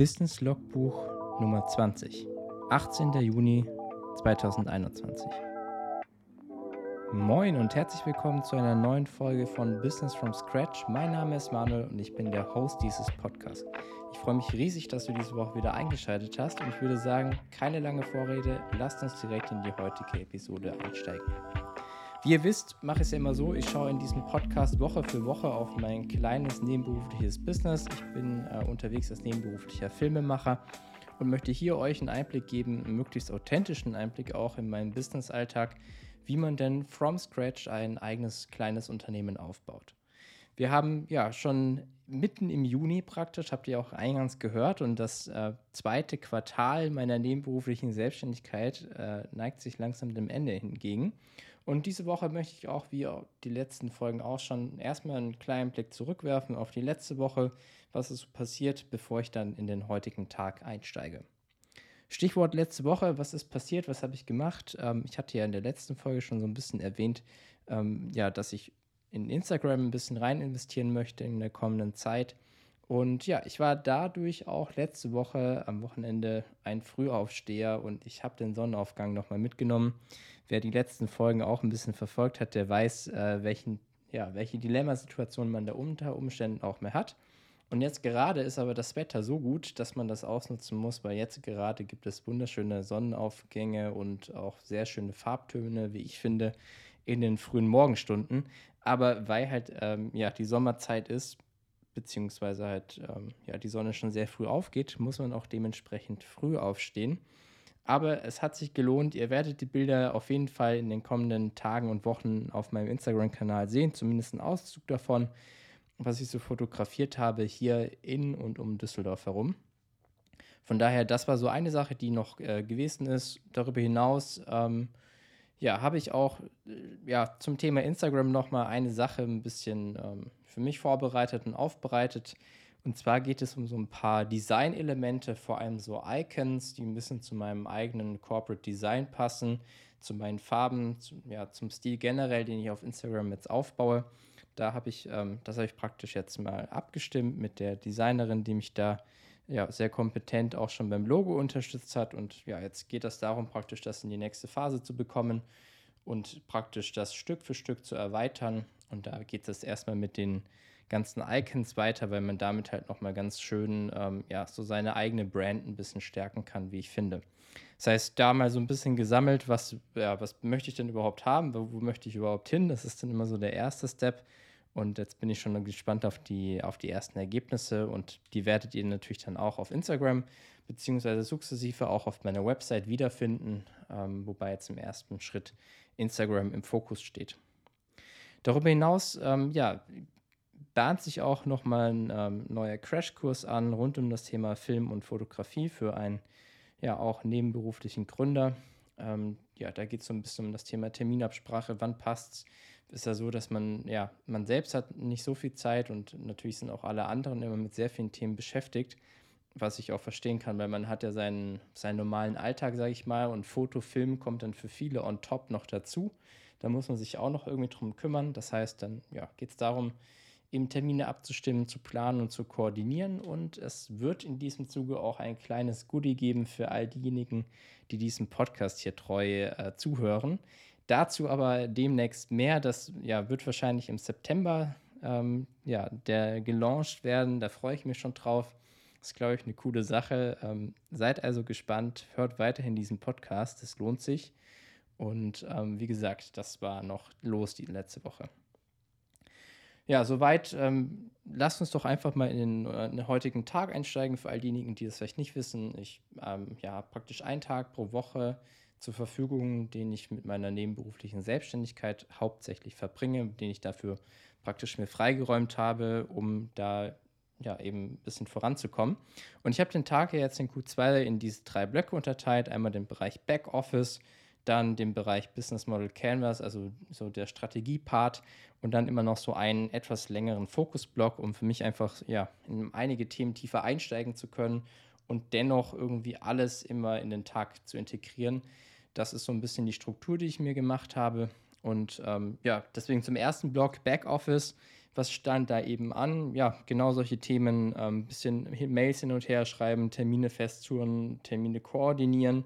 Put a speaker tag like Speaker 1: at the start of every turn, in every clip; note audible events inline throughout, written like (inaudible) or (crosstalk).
Speaker 1: Business Logbuch Nummer 20, 18. Juni 2021. Moin und herzlich willkommen zu einer neuen Folge von Business from Scratch. Mein Name ist Manuel und ich bin der Host dieses Podcasts. Ich freue mich riesig, dass du diese Woche wieder eingeschaltet hast und ich würde sagen, keine lange Vorrede, lasst uns direkt in die heutige Episode einsteigen. Wie ihr wisst, mache ich es ja immer so, ich schaue in diesem Podcast Woche für Woche auf mein kleines nebenberufliches Business. Ich bin äh, unterwegs als nebenberuflicher Filmemacher und möchte hier euch einen Einblick geben, einen möglichst authentischen Einblick auch in meinen Business-Alltag, wie man denn from scratch ein eigenes kleines Unternehmen aufbaut. Wir haben ja schon mitten im Juni praktisch, habt ihr auch eingangs gehört, und das äh, zweite Quartal meiner nebenberuflichen Selbstständigkeit äh, neigt sich langsam dem Ende hingegen. Und diese Woche möchte ich auch, wie die letzten Folgen auch schon, erstmal einen kleinen Blick zurückwerfen auf die letzte Woche, was ist passiert, bevor ich dann in den heutigen Tag einsteige. Stichwort letzte Woche, was ist passiert, was habe ich gemacht? Ähm, ich hatte ja in der letzten Folge schon so ein bisschen erwähnt, ähm, ja, dass ich in Instagram ein bisschen rein investieren möchte in der kommenden Zeit. Und ja, ich war dadurch auch letzte Woche am Wochenende ein Frühaufsteher und ich habe den Sonnenaufgang nochmal mitgenommen. Wer die letzten Folgen auch ein bisschen verfolgt hat, der weiß, äh, welchen, ja, welche Dilemmasituation man da unter Umständen auch mehr hat. Und jetzt gerade ist aber das Wetter so gut, dass man das ausnutzen muss, weil jetzt gerade gibt es wunderschöne Sonnenaufgänge und auch sehr schöne Farbtöne, wie ich finde, in den frühen Morgenstunden. Aber weil halt ähm, ja die Sommerzeit ist, beziehungsweise halt ähm, ja, die Sonne schon sehr früh aufgeht, muss man auch dementsprechend früh aufstehen. Aber es hat sich gelohnt. Ihr werdet die Bilder auf jeden Fall in den kommenden Tagen und Wochen auf meinem Instagram-Kanal sehen, zumindest einen Auszug davon, was ich so fotografiert habe hier in und um Düsseldorf herum. Von daher, das war so eine Sache, die noch äh, gewesen ist. Darüber hinaus ähm, ja, habe ich auch äh, ja, zum Thema Instagram nochmal eine Sache ein bisschen ähm, für mich vorbereitet und aufbereitet. Und zwar geht es um so ein paar Design-Elemente, vor allem so Icons, die bisschen zu meinem eigenen Corporate Design passen, zu meinen Farben, zu, ja, zum Stil generell, den ich auf Instagram jetzt aufbaue. Da habe ich, ähm, das habe ich praktisch jetzt mal abgestimmt mit der Designerin, die mich da ja, sehr kompetent auch schon beim Logo unterstützt hat. Und ja, jetzt geht es darum, praktisch das in die nächste Phase zu bekommen und praktisch das Stück für Stück zu erweitern. Und da geht es erstmal mit den ganzen Icons weiter, weil man damit halt nochmal ganz schön ähm, ja, so seine eigene Brand ein bisschen stärken kann, wie ich finde. Das heißt, da mal so ein bisschen gesammelt, was, ja, was möchte ich denn überhaupt haben, wo, wo möchte ich überhaupt hin? Das ist dann immer so der erste Step. Und jetzt bin ich schon gespannt auf die, auf die ersten Ergebnisse und die werdet ihr natürlich dann auch auf Instagram beziehungsweise sukzessive auch auf meiner Website wiederfinden, ähm, wobei jetzt im ersten Schritt Instagram im Fokus steht. Darüber hinaus, ähm, ja, bahnt sich auch nochmal ein ähm, neuer Crashkurs an rund um das Thema Film und Fotografie für einen ja auch nebenberuflichen Gründer. Ähm, ja, da geht es so ein bisschen um das Thema Terminabsprache, wann passt es, ist ja so, dass man, ja, man selbst hat nicht so viel Zeit und natürlich sind auch alle anderen immer mit sehr vielen Themen beschäftigt, was ich auch verstehen kann, weil man hat ja seinen, seinen normalen Alltag, sage ich mal, und Fotofilm kommt dann für viele on top noch dazu. Da muss man sich auch noch irgendwie drum kümmern. Das heißt, dann ja, geht es darum, eben Termine abzustimmen, zu planen und zu koordinieren. Und es wird in diesem Zuge auch ein kleines Goodie geben für all diejenigen, die diesem Podcast hier treu äh, zuhören. Dazu aber demnächst mehr. Das ja, wird wahrscheinlich im September ähm, ja, der gelauncht werden. Da freue ich mich schon drauf. Das ist, glaube ich, eine coole Sache. Ähm, seid also gespannt. Hört weiterhin diesen Podcast. Es lohnt sich. Und ähm, wie gesagt, das war noch los die letzte Woche. Ja, soweit. Ähm, lasst uns doch einfach mal in den, äh, in den, heutigen Tag einsteigen. Für all diejenigen, die das vielleicht nicht wissen. Ich ähm, ja, praktisch einen Tag pro Woche zur Verfügung, den ich mit meiner nebenberuflichen Selbstständigkeit hauptsächlich verbringe, den ich dafür praktisch mir freigeräumt habe, um da ja eben ein bisschen voranzukommen. Und ich habe den Tag jetzt in Q2 in diese drei Blöcke unterteilt. Einmal den Bereich Backoffice, dann den Bereich Business Model Canvas, also so der Strategie-Part und dann immer noch so einen etwas längeren Fokusblock, um für mich einfach ja in einige Themen tiefer einsteigen zu können und dennoch irgendwie alles immer in den Tag zu integrieren. Das ist so ein bisschen die Struktur, die ich mir gemacht habe. Und ähm, ja, deswegen zum ersten Block Backoffice was stand da eben an? Ja, genau solche Themen, ein ähm, bisschen Mails hin und her schreiben, Termine festzurren, Termine koordinieren.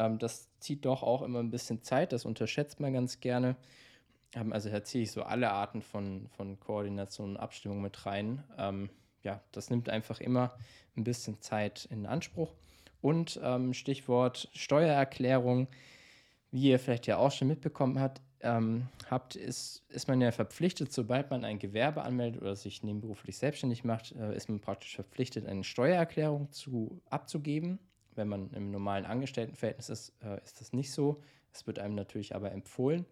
Speaker 1: Ähm, das zieht doch auch immer ein bisschen Zeit, das unterschätzt man ganz gerne. Ähm, also da ziehe ich so alle Arten von, von Koordination und Abstimmung mit rein. Ähm, ja, das nimmt einfach immer ein bisschen Zeit in Anspruch. Und ähm, Stichwort Steuererklärung, wie ihr vielleicht ja auch schon mitbekommen habt, ähm, habt, ist, ist man ja verpflichtet, sobald man ein Gewerbe anmeldet oder sich nebenberuflich selbstständig macht, äh, ist man praktisch verpflichtet, eine Steuererklärung zu, abzugeben. Wenn man im normalen Angestelltenverhältnis ist, äh, ist das nicht so. Es wird einem natürlich aber empfohlen.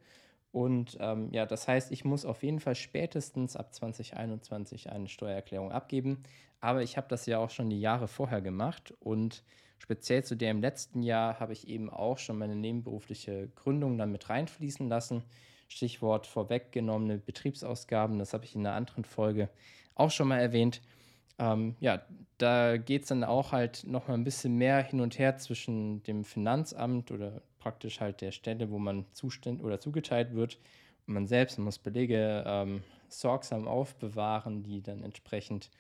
Speaker 1: Und ähm, ja, das heißt, ich muss auf jeden Fall spätestens ab 2021 eine Steuererklärung abgeben. Aber ich habe das ja auch schon die Jahre vorher gemacht und speziell zu der im letzten Jahr habe ich eben auch schon meine nebenberufliche Gründung dann mit reinfließen lassen. Stichwort vorweggenommene Betriebsausgaben, das habe ich in einer anderen Folge auch schon mal erwähnt. Ähm, ja, da geht es dann auch halt noch mal ein bisschen mehr hin und her zwischen dem Finanzamt oder praktisch halt der Stelle, wo man zuständ oder zugeteilt wird. Und man selbst muss Belege ähm, sorgsam aufbewahren, die dann entsprechend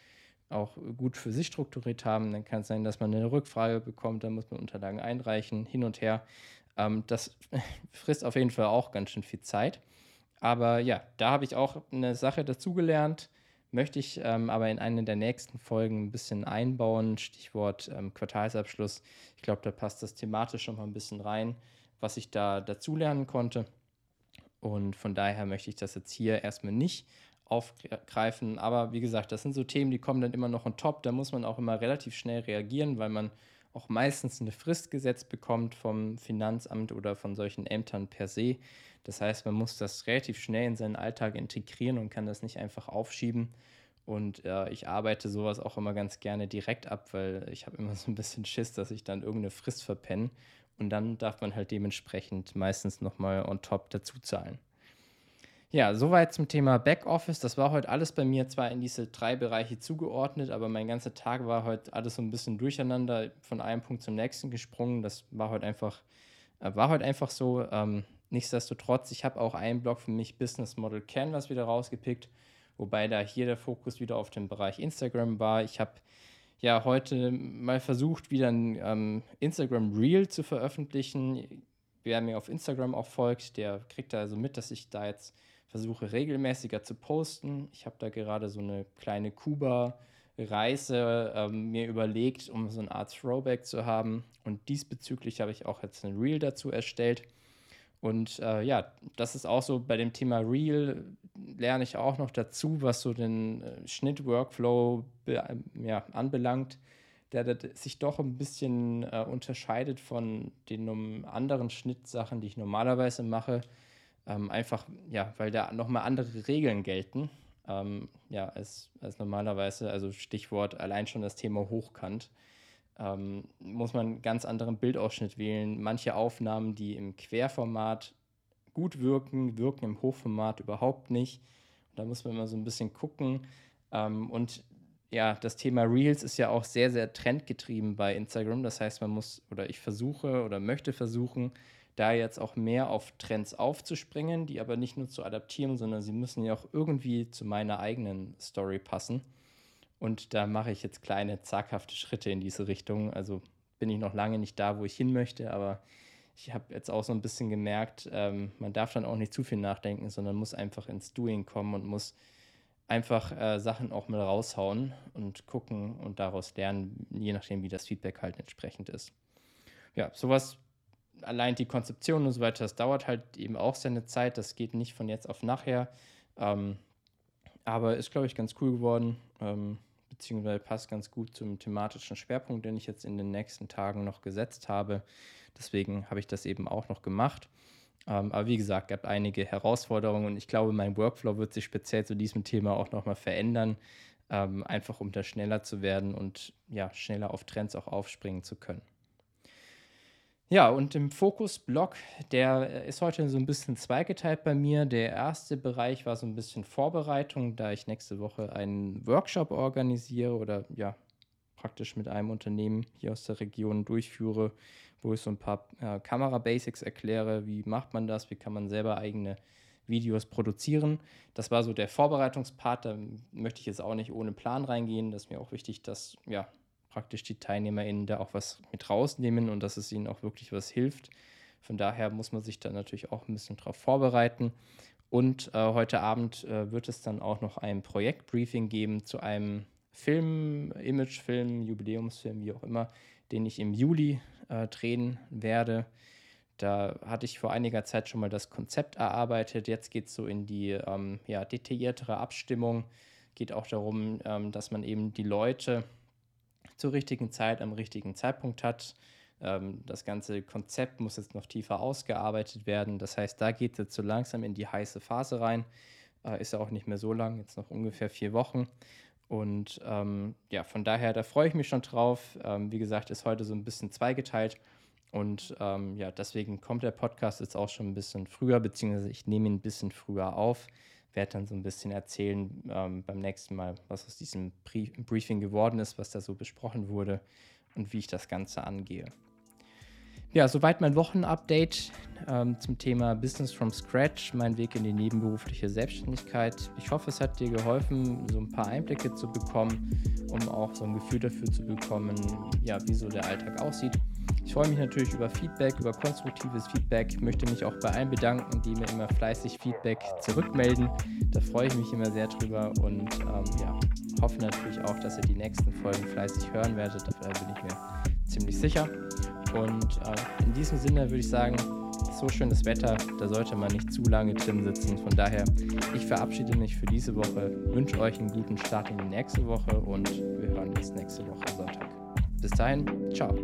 Speaker 1: auch gut für sich strukturiert haben. Dann kann es sein, dass man eine Rückfrage bekommt, dann muss man Unterlagen einreichen, hin und her. Ähm, das (laughs) frisst auf jeden Fall auch ganz schön viel Zeit. Aber ja, da habe ich auch eine Sache dazugelernt, möchte ich ähm, aber in einer der nächsten Folgen ein bisschen einbauen. Stichwort ähm, Quartalsabschluss. Ich glaube, da passt das thematisch schon mal ein bisschen rein, was ich da dazulernen konnte. Und von daher möchte ich das jetzt hier erstmal nicht aufgreifen. Aber wie gesagt, das sind so Themen, die kommen dann immer noch on top. Da muss man auch immer relativ schnell reagieren, weil man auch meistens eine Frist gesetzt bekommt vom Finanzamt oder von solchen Ämtern per se. Das heißt, man muss das relativ schnell in seinen Alltag integrieren und kann das nicht einfach aufschieben. Und äh, ich arbeite sowas auch immer ganz gerne direkt ab, weil ich habe immer (laughs) so ein bisschen Schiss, dass ich dann irgendeine Frist verpenne. Und dann darf man halt dementsprechend meistens nochmal on top dazu zahlen. Ja, soweit zum Thema Backoffice. Das war heute alles bei mir zwar in diese drei Bereiche zugeordnet, aber mein ganzer Tag war heute alles so ein bisschen durcheinander, von einem Punkt zum nächsten gesprungen. Das war heute einfach, äh, war heute einfach so. Ähm, nichtsdestotrotz, ich habe auch einen Blog für mich Business Model Canvas wieder rausgepickt, wobei da hier der Fokus wieder auf dem Bereich Instagram war. Ich habe ja heute mal versucht, wieder ein ähm, Instagram Reel zu veröffentlichen. Wer mir auf Instagram auch folgt, der kriegt da also mit, dass ich da jetzt versuche regelmäßiger zu posten. Ich habe da gerade so eine kleine Kuba-Reise ähm, mir überlegt, um so eine Art Throwback zu haben. Und diesbezüglich habe ich auch jetzt ein Reel dazu erstellt. Und äh, ja, das ist auch so bei dem Thema Reel lerne ich auch noch dazu, was so den äh, Schnitt-Workflow ja, anbelangt, der, der, sich doch ein bisschen äh, unterscheidet von den um, anderen Schnittsachen, die ich normalerweise mache. Ähm, einfach, ja, weil da nochmal andere Regeln gelten, ähm, ja, als, als normalerweise. Also Stichwort allein schon das Thema Hochkant. Ähm, muss man einen ganz anderen Bildausschnitt wählen. Manche Aufnahmen, die im Querformat gut wirken, wirken im Hochformat überhaupt nicht. Da muss man immer so ein bisschen gucken. Ähm, und ja, das Thema Reels ist ja auch sehr, sehr trendgetrieben bei Instagram. Das heißt, man muss oder ich versuche oder möchte versuchen, da jetzt auch mehr auf Trends aufzuspringen, die aber nicht nur zu adaptieren, sondern sie müssen ja auch irgendwie zu meiner eigenen Story passen. Und da mache ich jetzt kleine, zaghafte Schritte in diese Richtung. Also bin ich noch lange nicht da, wo ich hin möchte, aber ich habe jetzt auch so ein bisschen gemerkt, ähm, man darf dann auch nicht zu viel nachdenken, sondern muss einfach ins Doing kommen und muss einfach äh, Sachen auch mal raushauen und gucken und daraus lernen, je nachdem, wie das Feedback halt entsprechend ist. Ja, sowas allein die Konzeption und so weiter, das dauert halt eben auch seine Zeit. Das geht nicht von jetzt auf nachher. Ähm, aber ist, glaube ich, ganz cool geworden. Ähm, beziehungsweise passt ganz gut zum thematischen Schwerpunkt, den ich jetzt in den nächsten Tagen noch gesetzt habe. Deswegen habe ich das eben auch noch gemacht. Ähm, aber wie gesagt, gab einige Herausforderungen und ich glaube, mein Workflow wird sich speziell zu diesem Thema auch nochmal verändern, ähm, einfach um da schneller zu werden und ja, schneller auf Trends auch aufspringen zu können. Ja, und im Fokus-Block, der ist heute so ein bisschen zweigeteilt bei mir. Der erste Bereich war so ein bisschen Vorbereitung, da ich nächste Woche einen Workshop organisiere oder ja, praktisch mit einem Unternehmen hier aus der Region durchführe, wo ich so ein paar äh, Kamera-Basics erkläre. Wie macht man das? Wie kann man selber eigene Videos produzieren. Das war so der Vorbereitungspart. Da möchte ich jetzt auch nicht ohne Plan reingehen. Das ist mir auch wichtig, dass ja praktisch die TeilnehmerInnen da auch was mit rausnehmen und dass es ihnen auch wirklich was hilft. Von daher muss man sich da natürlich auch ein bisschen drauf vorbereiten. Und äh, heute Abend äh, wird es dann auch noch ein Projektbriefing geben zu einem Film, Imagefilm, Jubiläumsfilm, wie auch immer, den ich im Juli äh, drehen werde. Da hatte ich vor einiger Zeit schon mal das Konzept erarbeitet. Jetzt geht es so in die ähm, ja, detailliertere Abstimmung. Geht auch darum, ähm, dass man eben die Leute zur richtigen Zeit am richtigen Zeitpunkt hat. Ähm, das ganze Konzept muss jetzt noch tiefer ausgearbeitet werden. Das heißt, da geht es jetzt so langsam in die heiße Phase rein. Äh, ist ja auch nicht mehr so lang, jetzt noch ungefähr vier Wochen. Und ähm, ja, von daher, da freue ich mich schon drauf. Ähm, wie gesagt, ist heute so ein bisschen zweigeteilt. Und ähm, ja, deswegen kommt der Podcast jetzt auch schon ein bisschen früher, beziehungsweise ich nehme ihn ein bisschen früher auf. Werde dann so ein bisschen erzählen ähm, beim nächsten Mal, was aus diesem Briefing geworden ist, was da so besprochen wurde und wie ich das Ganze angehe. Ja, soweit mein Wochenupdate ähm, zum Thema Business from Scratch, mein Weg in die nebenberufliche Selbstständigkeit. Ich hoffe, es hat dir geholfen, so ein paar Einblicke zu bekommen, um auch so ein Gefühl dafür zu bekommen, ja, wie so der Alltag aussieht. Ich freue mich natürlich über Feedback, über konstruktives Feedback. Ich möchte mich auch bei allen bedanken, die mir immer fleißig Feedback zurückmelden. Da freue ich mich immer sehr drüber und ähm, ja, hoffe natürlich auch, dass ihr die nächsten Folgen fleißig hören werdet. Dafür bin ich mir ziemlich sicher. Und äh, in diesem Sinne würde ich sagen, so schönes Wetter, da sollte man nicht zu lange drin sitzen. Von daher, ich verabschiede mich für diese Woche, wünsche euch einen guten Start in die nächste Woche und wir hören uns nächste Woche Sonntag. Bis dahin, ciao.